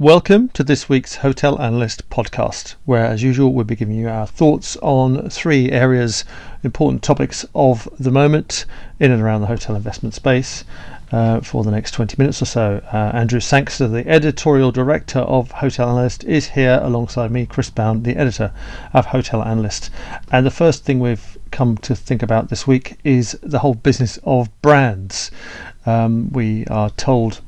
Welcome to this week's Hotel Analyst podcast, where, as usual, we'll be giving you our thoughts on three areas, important topics of the moment in and around the hotel investment space. Uh, for the next 20 minutes or so. Uh, Andrew Sangster, the editorial director of Hotel Analyst, is here alongside me, Chris Bown, the editor of Hotel Analyst. And the first thing we've come to think about this week is the whole business of brands. Um, we are told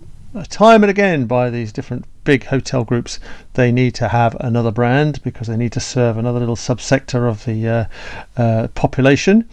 time and again by these different big hotel groups they need to have another brand because they need to serve another little subsector of the uh, uh, population.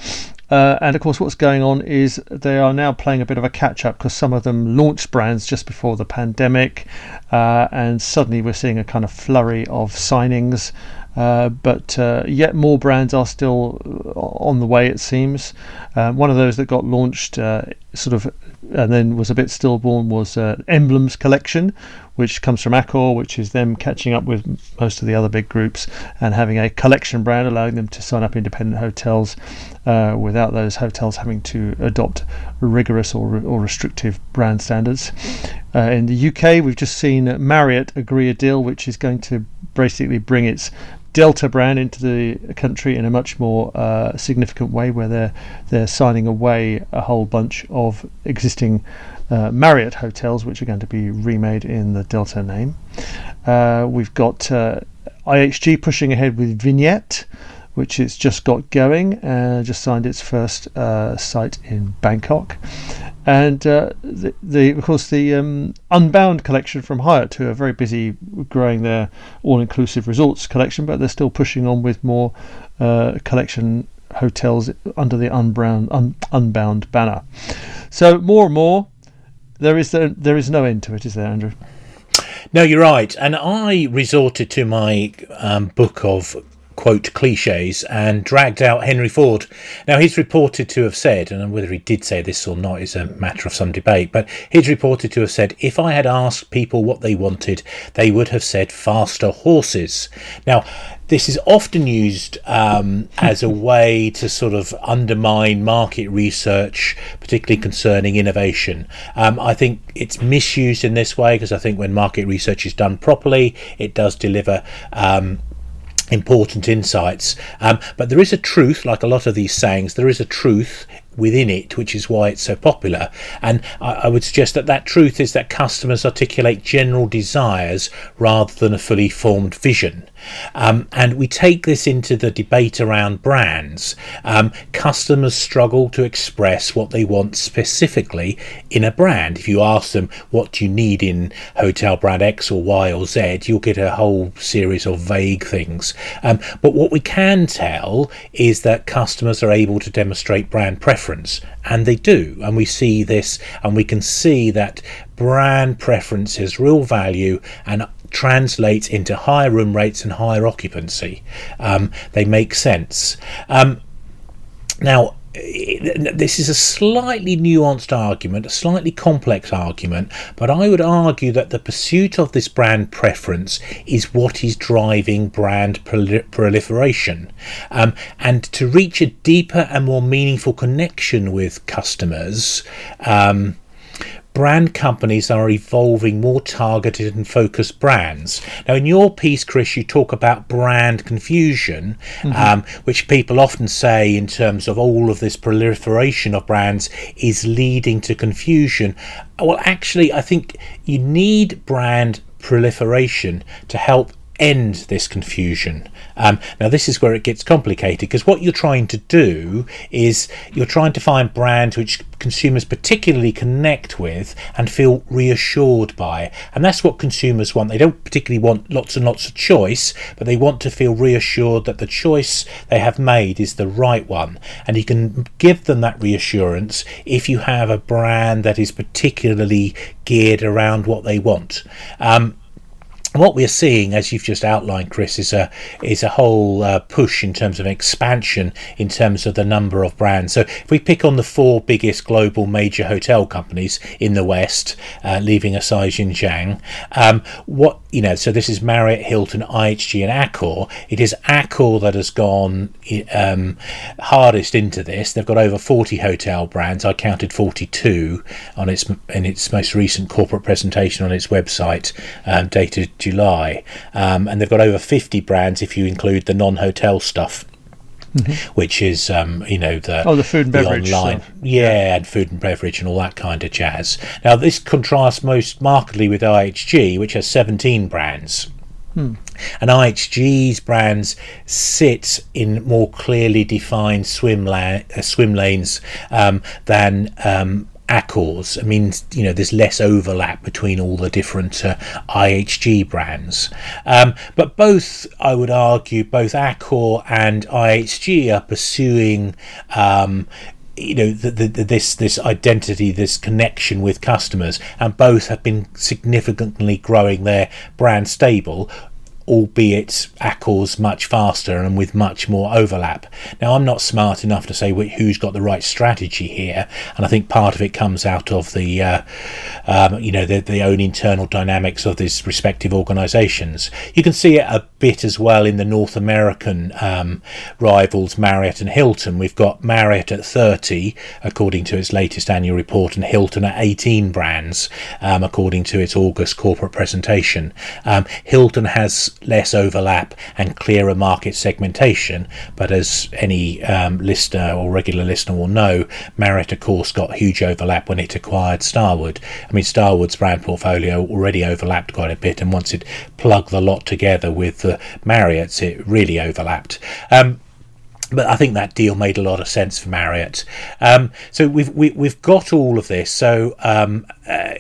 Uh, and of course, what's going on is they are now playing a bit of a catch up because some of them launched brands just before the pandemic, uh, and suddenly we're seeing a kind of flurry of signings. Uh, but uh, yet more brands are still on the way, it seems. Um, one of those that got launched uh, sort of and then was a bit stillborn was uh, Emblems Collection, which comes from Accor, which is them catching up with most of the other big groups and having a collection brand, allowing them to sign up independent hotels uh, without those hotels having to adopt rigorous or, or restrictive brand standards. Uh, in the UK, we've just seen Marriott agree a deal which is going to basically bring its Delta brand into the country in a much more uh, significant way, where they're they're signing away a whole bunch of existing uh, Marriott hotels, which are going to be remade in the Delta name. Uh, we've got uh, IHG pushing ahead with Vignette, which it's just got going and just signed its first uh, site in Bangkok. And uh, the, the, of course, the um, Unbound collection from Hyatt, who are very busy growing their all-inclusive resorts collection, but they're still pushing on with more uh, collection hotels under the Unbound, un, Unbound banner. So more and more, there is the, there is no end to it, is there, Andrew? No, you're right. And I resorted to my um, book of quote cliches and dragged out Henry Ford. Now, he's reported to have said, and whether he did say this or not is a matter of some debate, but he's reported to have said, if I had asked people what they wanted, they would have said faster horses. Now, this is often used um, as a way to sort of undermine market research, particularly concerning innovation. Um, I think it's misused in this way because I think when market research is done properly, it does deliver. Um, important insights. Um, but there is a truth, like a lot of these sayings, there is a truth within it, which is why it's so popular. And I, I, would suggest that that truth is that customers articulate general desires rather than a fully formed vision. Um, and we take this into the debate around brands. Um, customers struggle to express what they want specifically in a brand. If you ask them what you need in hotel brand X or Y or Z, you'll get a whole series of vague things. Um, but what we can tell is that customers are able to demonstrate brand preference, and they do. And we see this, and we can see that brand preference has real value and translates into higher room rates and higher occupancy. Um, they make sense. Um, now, this is a slightly nuanced argument, a slightly complex argument, but I would argue that the pursuit of this brand preference is what is driving brand proliferation. Um, and to reach a deeper and more meaningful connection with customers, um, brand companies are evolving more targeted and focused brands. Now, in your piece, Chris, you talk about brand confusion, mm-hmm. um, which people often say in terms of all of this proliferation of brands is leading to confusion. Well, actually, I think you need brand proliferation to help end this confusion. Um, now, this is where it gets complicated because what you're trying to do is you're trying to find brands which consumers particularly connect with and feel reassured by. And that's what consumers want. They don't particularly want lots and lots of choice, but they want to feel reassured that the choice they have made is the right one. And you can give them that reassurance if you have a brand that is particularly geared around what they want. Um, what we're seeing, as you've just outlined, Chris, is a is a whole uh, push in terms of expansion in terms of the number of brands. So if we pick on the four biggest global major hotel companies in the West, uh, leaving aside Jin Jiang, um, what you know, so this is Marriott, Hilton, IHG, and Accor. It is Accor that has gone um, hardest into this. They've got over forty hotel brands. I counted forty-two on its in its most recent corporate presentation on its website, um, dated July, um, and they've got over 50 brands if you include the non-hotel stuff. Mm-hmm. Which is, um, you know, the oh the food and beverage online, stuff. Yeah, and food and beverage and all that kind of jazz. Now this contrasts most markedly with IHG, which has 17 brands. Hmm. And IHG's brands sit in more clearly defined swim la- uh, swim lanes um, than um, Accor's. I mean, you know, there's less overlap between all the different uh, IHG brands. Um, but both, I would argue, both Accor and IHG are pursuing. Um, you know the, the, this this identity, this connection with customers, and both have been significantly growing their brand stable albeit Accor's much faster and with much more overlap. Now, I'm not smart enough to say who's got the right strategy here, and I think part of it comes out of the, uh, um, you know, the, the own internal dynamics of these respective organisations. You can see it a bit as well in the North American um, rivals, Marriott and Hilton. We've got Marriott at 30, according to its latest annual report, and Hilton at 18 brands, um, according to its August corporate presentation. Um, Hilton has less overlap and clearer market segmentation. But as any um, listener or regular listener will know, Marriott, of course, got huge overlap when it acquired Starwood. I mean, Starwood's brand portfolio already overlapped quite a bit, and once it plugged the lot together with the Marriott's, it really overlapped. Um, but I think that deal made a lot of sense for Marriott. Um, so we've we, have we have got all of this. So, um, uh,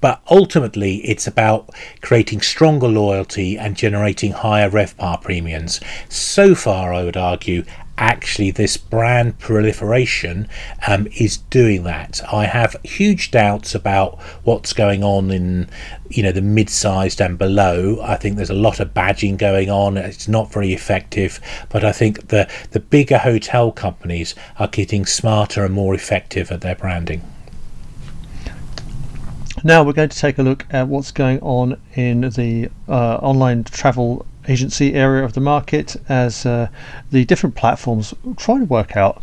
but ultimately, it's about creating stronger loyalty and generating higher RevPAR premiums. So far, I would argue, actually this brand proliferation um, is doing that. I have huge doubts about what's going on in you know the mid-sized and below. I think there's a lot of badging going on. It's not very effective, but I think the the bigger hotel companies are getting smarter and more effective at their branding. Now we're going to take a look at what's going on in the uh, online travel agency area of the market as uh, the different platforms try to work out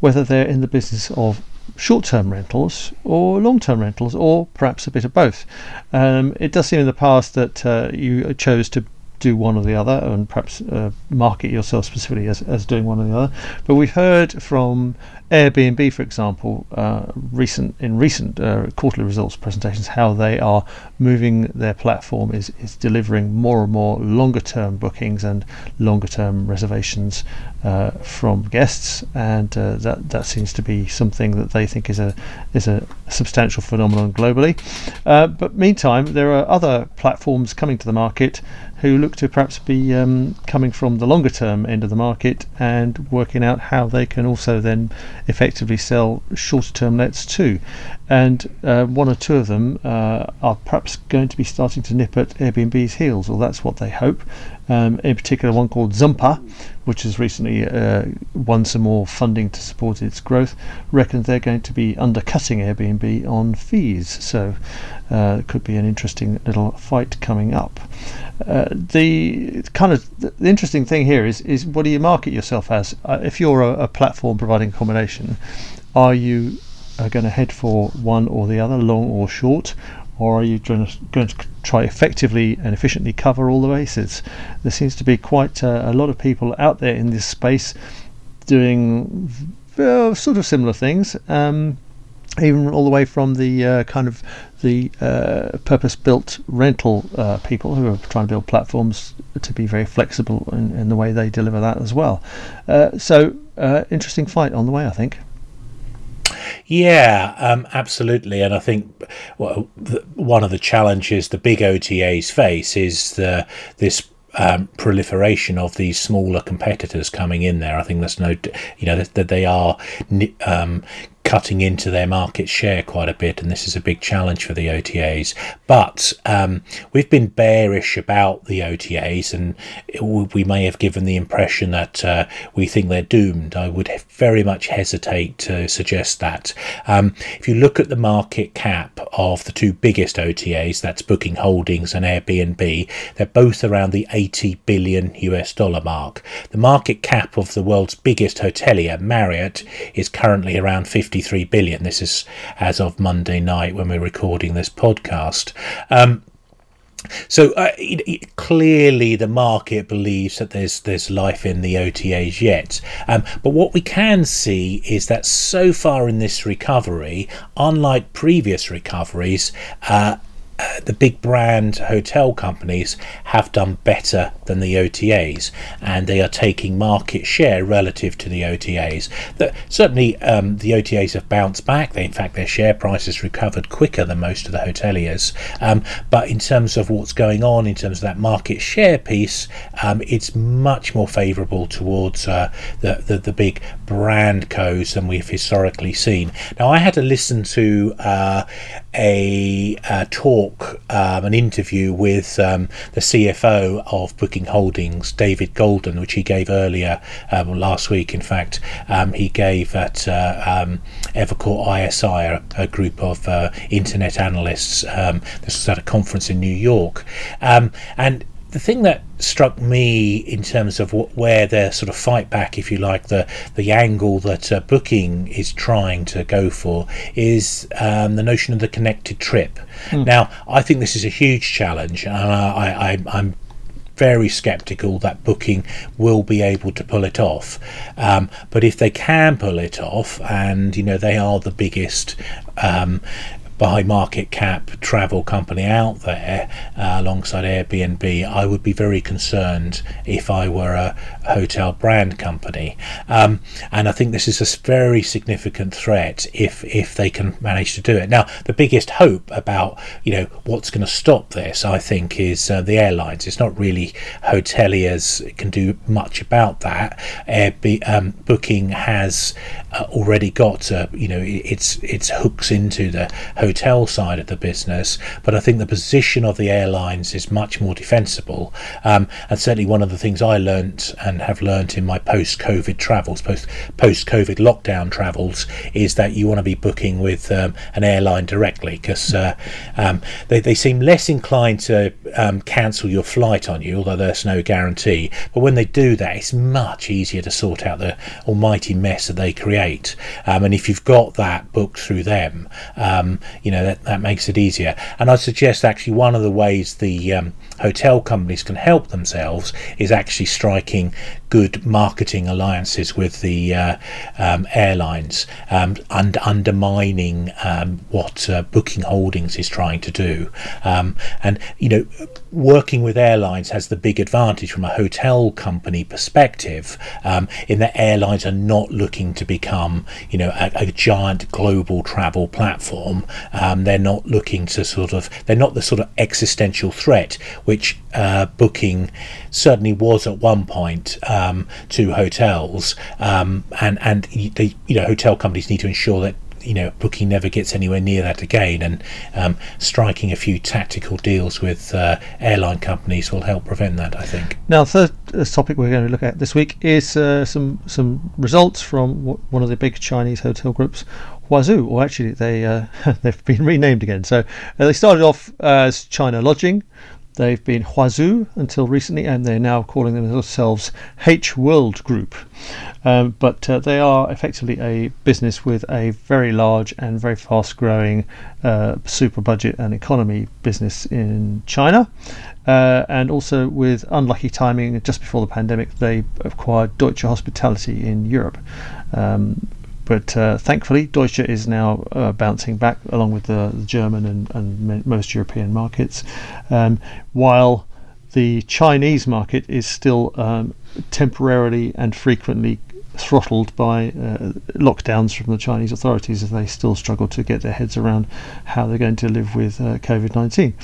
whether they're in the business of short term rentals or long term rentals, or perhaps a bit of both. Um, it does seem in the past that uh, you chose to do one or the other and perhaps uh, market yourself specifically as, as doing one or the other. But we've heard from Airbnb, for example, uh, recent in recent uh, quarterly results presentations, how they are moving their platform is is delivering more and more longer term bookings and longer term reservations uh, from guests, and uh, that that seems to be something that they think is a is a substantial phenomenon globally. Uh, but meantime, there are other platforms coming to the market who look to perhaps be um, coming from the longer term end of the market and working out how they can also then effectively sell shorter term lets too. And uh, one or two of them uh, are perhaps going to be starting to nip at Airbnb's heels, or that's what they hope. Um, in particular, one called Zumper, which has recently uh, won some more funding to support its growth, reckons they're going to be undercutting Airbnb on fees. So uh, it could be an interesting little fight coming up. Uh, the kind of the interesting thing here is is what do you market yourself as? Uh, if you're a, a, platform providing accommodation, are you uh, going to head for one or the other, long or short, or are you going to, going to try effectively and efficiently cover all the bases? There seems to be quite uh, a lot of people out there in this space doing sort of similar things. Um, even all the way from the uh, kind of the uh, purpose-built rental uh, people who are trying to build platforms to be very flexible in, in the way they deliver that as well. Uh, so uh, interesting fight on the way, I think. Yeah, um, absolutely, and I think one of the challenges the big OTAs face is the this um, proliferation of these smaller competitors coming in there. I think there's no, you know, that, that they are um, cutting into their market share quite a bit, and this is a big challenge for the OTAs. But um, we've been bearish about the OTAs, and we may have given the impression that uh, we think they're doomed. I would very much hesitate to suggest that. Um, if you look at the market cap of the two biggest OTAs, that's Booking Holdings and Airbnb, they're both around the 80 billion US dollar mark. The market cap of the world's biggest hotelier, Marriott, is currently around 53 billion. This is as of Monday night when we're recording this podcast. Um, so uh, it, it, clearly, the market believes that there's there's life in the OTAs yet. Um, but what we can see is that so far in this recovery, unlike previous recoveries, uh, the big brand hotel companies have done better than the OTAs, and they are taking market share relative to the OTAs. Certainly um, the OTAs have bounced back. They, in fact, their share prices recovered quicker than most of the hoteliers. Um, but in terms of what's going on, in terms of that market share piece, um, it's much more favourable towards uh, the, the, the big brand codes than we've historically seen. Now, I had to listen to uh, a, a talk talk, um, an interview with um, the CFO of Booking Holdings, David Goulden, which he gave earlier um, last week. In fact, um, he gave at uh, um, Evercore ISI, a, a group of uh, internet analysts. Um, this was at a conference in New York, and the thing that struck me in terms of what, where their sort of fight back, if you like, the the angle that uh, Booking is trying to go for is um, the notion of the connected trip. Mm. Now, I think this is a huge challenge, and I, I, I'm very skeptical that Booking will be able to pull it off. Um, but if they can pull it off, and you know they are the biggest um, by market cap travel company out there uh, alongside Airbnb, I would be very concerned if I were a hotel brand company. Um, and I think this is a very significant threat if if they can manage to do it. Now, the biggest hope about you know what's going to stop this, I think, is uh, the airlines. It's not really hoteliers can do much about that. Airbnb um, Booking has uh, already got uh, you know its its hooks into the hotel hotel side of the business, but I think the position of the airlines is much more defensible. Um, and certainly, one of the things I learnt and have learnt in my post-COVID travels, post post-COVID lockdown travels, is that you want to be booking with um, an airline directly because uh, um, they they seem less inclined to um, cancel your flight on you, although there's no guarantee. But when they do that, it's much easier to sort out the almighty mess that they create. Um, and if you've got that booked through them, um, you know that, that makes it easier. And i suggest actually one of the ways the um, hotel companies can help themselves is actually striking good marketing alliances with the uh, um, airlines um, and undermining um, what uh, booking holdings is trying to do. Um, and you know working with airlines has the big advantage from a hotel company perspective um, in that airlines are not looking to become you know a, a giant global travel platform. They're not looking to sort of they're not the sort of existential threat which uh, booking certainly was at one point um, to hotels, um, and and they, you know hotel companies need to ensure that you know booking never gets anywhere near that again. And um, striking a few tactical deals with uh, airline companies will help prevent that I think. Now the third uh, topic we're going to look at this week is uh, some some results from one of the big Chinese hotel groups Huazhu or actually they uh, they've been renamed again. So uh, they started off as China Lodging They've been Huazhu until recently, and they're now calling themselves H World Group. Um, but uh, they are effectively a business with a very large and very fast growing uh, super budget and economy business in China. Uh, and also with unlucky timing, just before the pandemic, they acquired Deutsche Hospitality in Europe. Um, but uh, thankfully, Deutsche is now uh, bouncing back along with the, the German and, and, most European markets, um, while the Chinese market is still um, temporarily and frequently throttled by uh, lockdowns from the Chinese authorities as they still struggle to get their heads around how they're going to live with uh, COVID 19.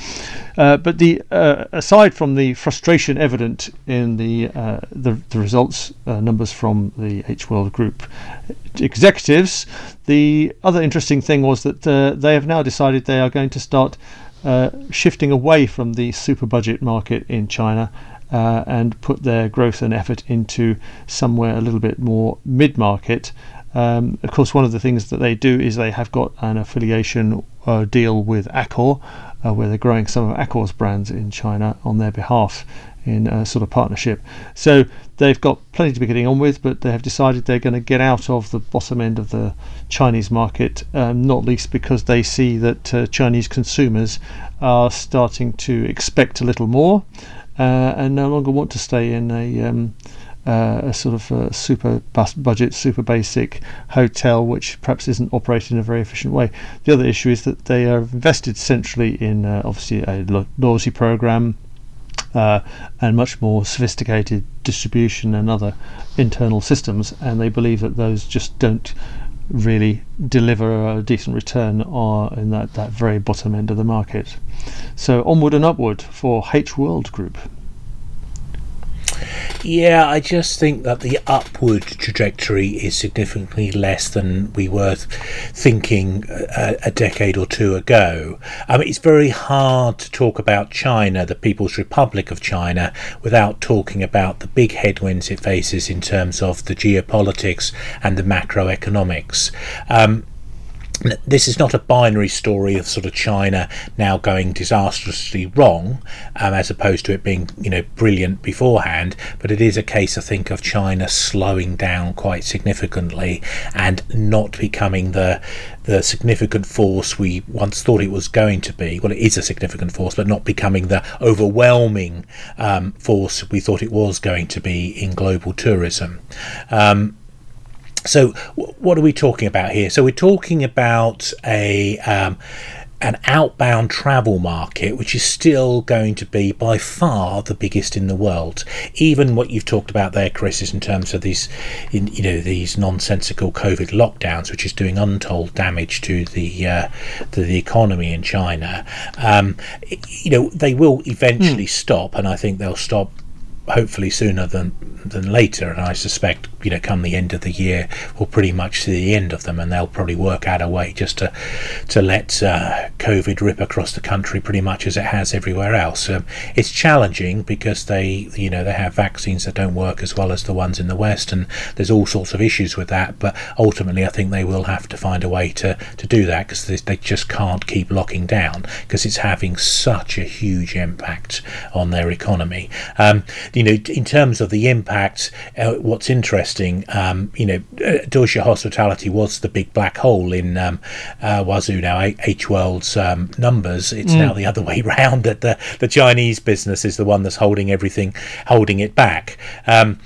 Uh, but the uh, aside from the frustration evident in the, uh, the, the, results numbers from the H World Group executives, the other interesting thing was that they have now decided they are going to start. shifting away from the super budget market in China uh, and put their growth and effort into somewhere a little bit more mid market. Um, of course, one of the things that they do is they have got an affiliation uh, deal with Accor, uh, where they're growing some of Accor's brands in China on their behalf in a sort of partnership. So they've got plenty to be getting on with, but they have decided they're going to get out of the bottom end of the Chinese market, um, not least because they see that uh, Chinese consumers are starting to expect a little more and no longer want to stay in a, um, uh, a sort of uh, super budget, super basic hotel, which perhaps isn't operated in a very efficient way. The other issue is that they are invested centrally in uh, obviously a loyalty program. Uh, and much more sophisticated distribution and other internal systems, and they believe that those just don't really deliver a decent return in that, that very bottom end of the market. So onward and upward for H World Group. Yeah, I just think that the upward trajectory is significantly less than we were thinking a, a, decade or two ago. I mean, it's very hard to talk about China, the People's Republic of China, without talking about the big headwinds it faces in terms of the geopolitics and the macroeconomics. Um, this is not a binary story of sort of China now going disastrously wrong, um, as opposed to it being you know brilliant beforehand. But it is a case, I think, of China slowing down quite significantly and not becoming the the significant force we once thought it was going to be. Well, it is a significant force, but not becoming the overwhelming um, force we thought it was going to be in global tourism. Um, so, what are we talking about here? So, we're talking about a um, an outbound travel market, which is still going to be by far the biggest in the world. Even what you've talked about there, Chris, is in terms of these, in, you know, these nonsensical COVID lockdowns, which is doing untold damage to the uh, to the economy in China. Um, you know, they will eventually mm. stop, and I think they'll stop hopefully sooner than than later. And I suspect, you know, come the end of the year, we'll pretty much see the end of them, and they'll probably work out a way just to to let uh, COVID rip across the country pretty much as it has everywhere else. Um, it's challenging because they, you know, they have vaccines that don't work as well as the ones in the West, and there's all sorts of issues with that. But ultimately, I think they will have to find a way to to do that because they, they just can't keep locking down because it's having such a huge impact on their economy. Um, you know, in terms of the impact, uh, what's interesting, um, you know, uh, Deutsche Hospitality was the big black hole in um, uh, Huazhu now, H World's um, numbers. It's mm. now the other way round that the, the Chinese business is the one that's holding everything, holding it back. Um,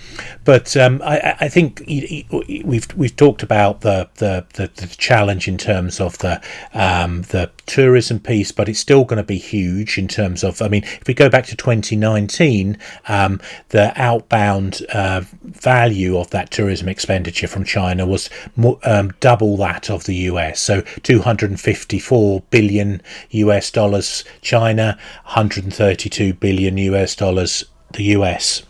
but um, I, I, think we've we've talked about the the, the, the challenge in terms of the um, the tourism piece, but it's still going to be huge in terms of. I mean, if we go back to 2019, um, the outbound uh, value of that tourism expenditure from China was more, um, double that of the US. So 254 billion US dollars China, 132 billion US dollars the US.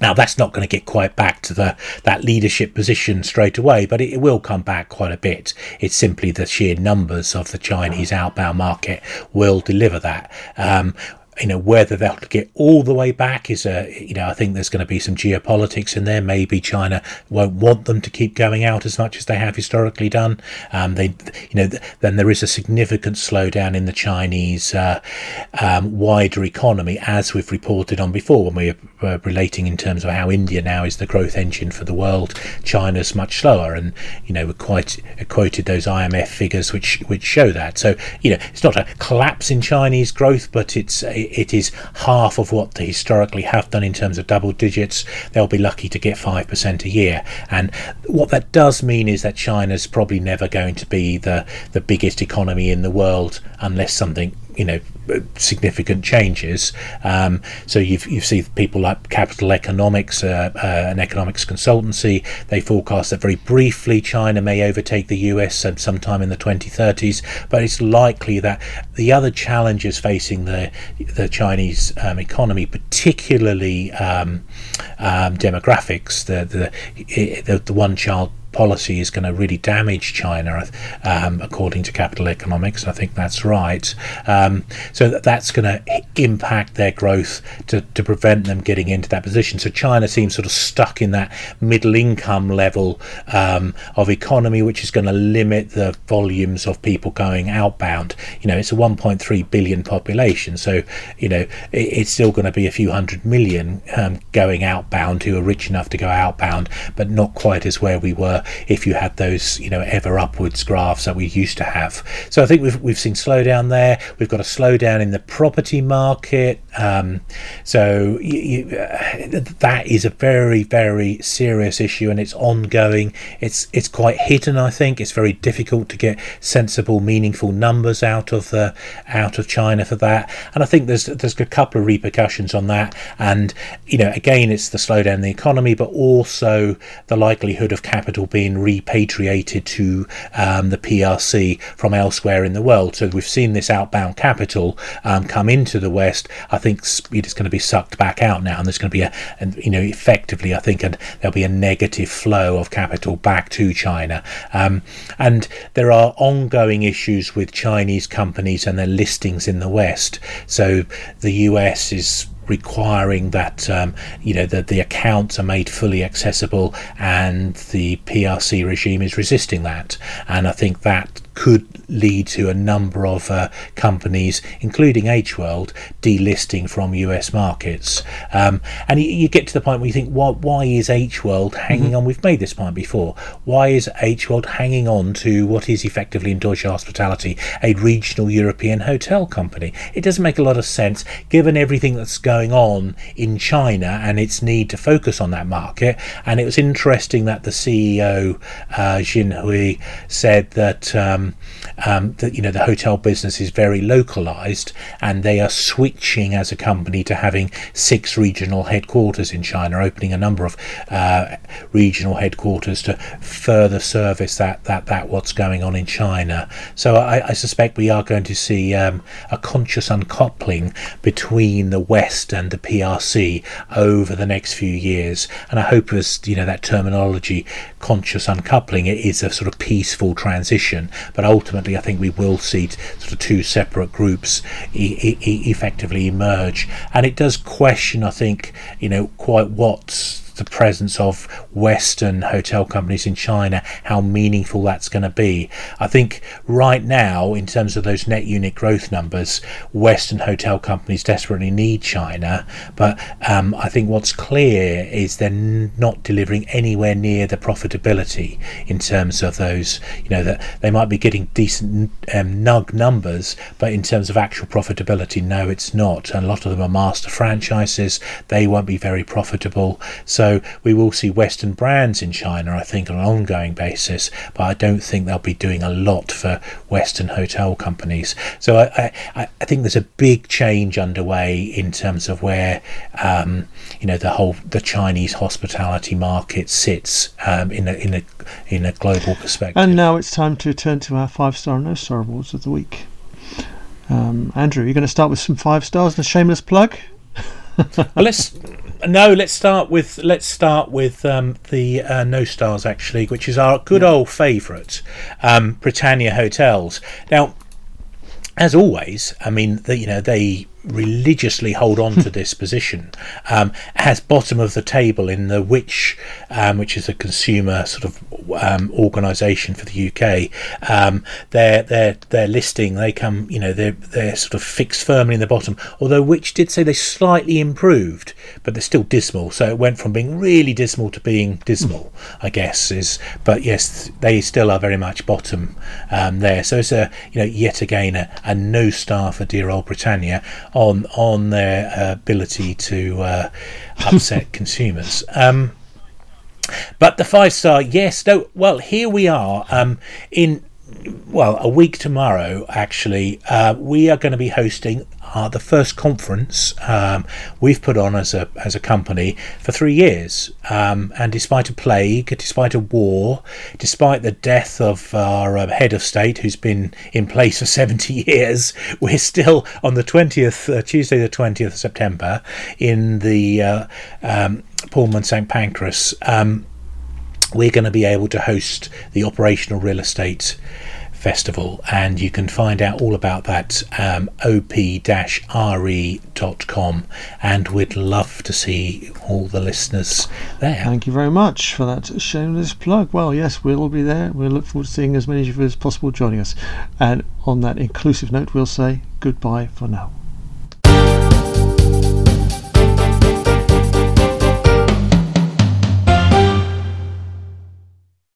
Now that's not going to get quite back to the that leadership position straight away, but it, it, will come back quite a bit. It's simply the sheer numbers of the Chinese outbound market will deliver that. Um, you know whether they'll get all the way back is a you know I think there's going to be some geopolitics in there. Maybe China won't want them to keep going out as much as they have historically done. Um, they you know th- then there is a significant slowdown in the Chinese uh, um, wider economy as we've reported on before when we relating in terms of how India now is the growth engine for the world. China's much slower, and you know we quite uh, quoted those IMF figures which which show that. So you know it's not a collapse in Chinese growth, but it's it is half of what they historically have done in terms of double digits. They'll be lucky to get 5% a year. And what that does mean is that China's probably never going to be the, the biggest economy in the world unless something you know significant changes. Um, so you've you see people like Capital Economics, uh, uh, an economics consultancy. They forecast that very briefly China may overtake the US some sometime in the 2030s, but it's likely that the other challenges facing the the Chinese um, economy, particularly um, um demographics, the the, the the one child policy is going to really damage China, um, according to Capital Economics. I think that's right. Um, so that, that's going to impact their growth to, to prevent them getting into that position. So China seems sort of stuck in that middle income level um, of economy, which is going to limit the volumes of people going outbound. You know, it's a 1.3 billion population, so you know it, it's still going to be a few hundred million um, going outbound who are rich enough to go outbound, but not quite as where we were if you had those you know ever upwards graphs that we used to have. So I think we've we've seen slowdown there. We've got a slowdown in the property market. Um, so you, you, uh, that is a very very serious issue and it's ongoing. It's it's quite hidden. I think it's very difficult to get sensible, meaningful numbers out of the out of China for that. And I think there's there's a couple of repercussions on that. And you know again it's the slowdown in the economy, but also the likelihood of capital being repatriated to um, the PRC from elsewhere in the world. So we've seen this outbound capital um, come into the West. I think it's going to be sucked back out now, and there's going to be a, and you know, effectively, I think, and there'll be a negative flow of capital back to China. Um, and there are ongoing issues with Chinese companies and their listings in the West. So the US is requiring that um, you know that the accounts are made fully accessible and the PRC regime is resisting that. And I think that could lead to a number of uh, companies, including H World, delisting from US markets. Um, and you, you, get to the point where you think, why, why is H World hanging mm-hmm. on? We've made this point before. Why is H World hanging on to what is effectively in Deutsche Hospitality, a regional European hotel company? It doesn't make a lot of sense given everything that's going on in China and its need to focus on that market. And it was interesting that the CEO, uh, Jin Hui, said that. Um, um, um, that you know the hotel business is very localized, and they are switching as a company to having six regional headquarters in China, opening a number of uh, regional headquarters to further service that that that what's going on in China. So I, I suspect we are going to see um, a conscious uncoupling between the West and the PRC over the next few years, and I hope as you know that terminology, conscious uncoupling, it is a sort of peaceful transition but ultimately, I think we will see sort of two separate groups e- e- effectively emerge, and it does question, I think, you know, quite what the presence of Western hotel companies in China, how meaningful that's going to be. I think right now, in terms of those net unit growth numbers, Western hotel companies desperately need China. But um, I think what's clear is they're not delivering anywhere near the profitability in terms of those, you know, that they might be getting decent um, NUG numbers, but in terms of actual profitability, no, it's not. And a lot of them are master franchises, they won't be very profitable. So so we will see Western brands in China, I think, on an ongoing basis, but I don't think they'll be doing a lot for Western hotel companies. So I, I, I think there's a big change underway in terms of where um, you know the whole the Chinese hospitality market sits um, in a in a in a global perspective. And now it's time to turn to our five star and no star awards of the week. Um, Andrew, you're going to start with some five stars and a shameless plug. Well, let's no, let's start with let's start with um, the uh, no stars actually, which is our good old favourite, um, Britannia Hotels. Now, as always, I mean, the, you know, they religiously hold on to this position um, as bottom of the table in the Which, um, which is a consumer sort of um, organisation for the UK. Um, their their their listing they come you know they're they're sort of fixed firmly in the bottom. Although Which did say they slightly improved, but they're still dismal. So it went from being really dismal to being dismal, I guess is. But yes, they still are very much bottom um, there. So it's a you know yet again a, a no star for dear old Britannia on on their uh, ability to uh, upset consumers. Um, but the five star, yes, no. Well, here we are um, in well, a week tomorrow, actually, uh, we are going to be hosting uh, the first conference um, we've put on as a as a company for three years. Um, and despite a plague, despite a war, despite the death of our uh, head of state, who's been in place for 70 years, we're still on the 20th, uh, Tuesday, the 20th of September, in the uh, um, Pullman St Pancras. Um, we're going to be able to host the operational real estate festival and you can find out all about that um, op-re.com and we'd love to see all the listeners there Thank you very much for that shameless plug. Well, yes, we'll all be there. We'll look forward to seeing as many of you as possible joining us. And on that inclusive note, we'll say goodbye for now.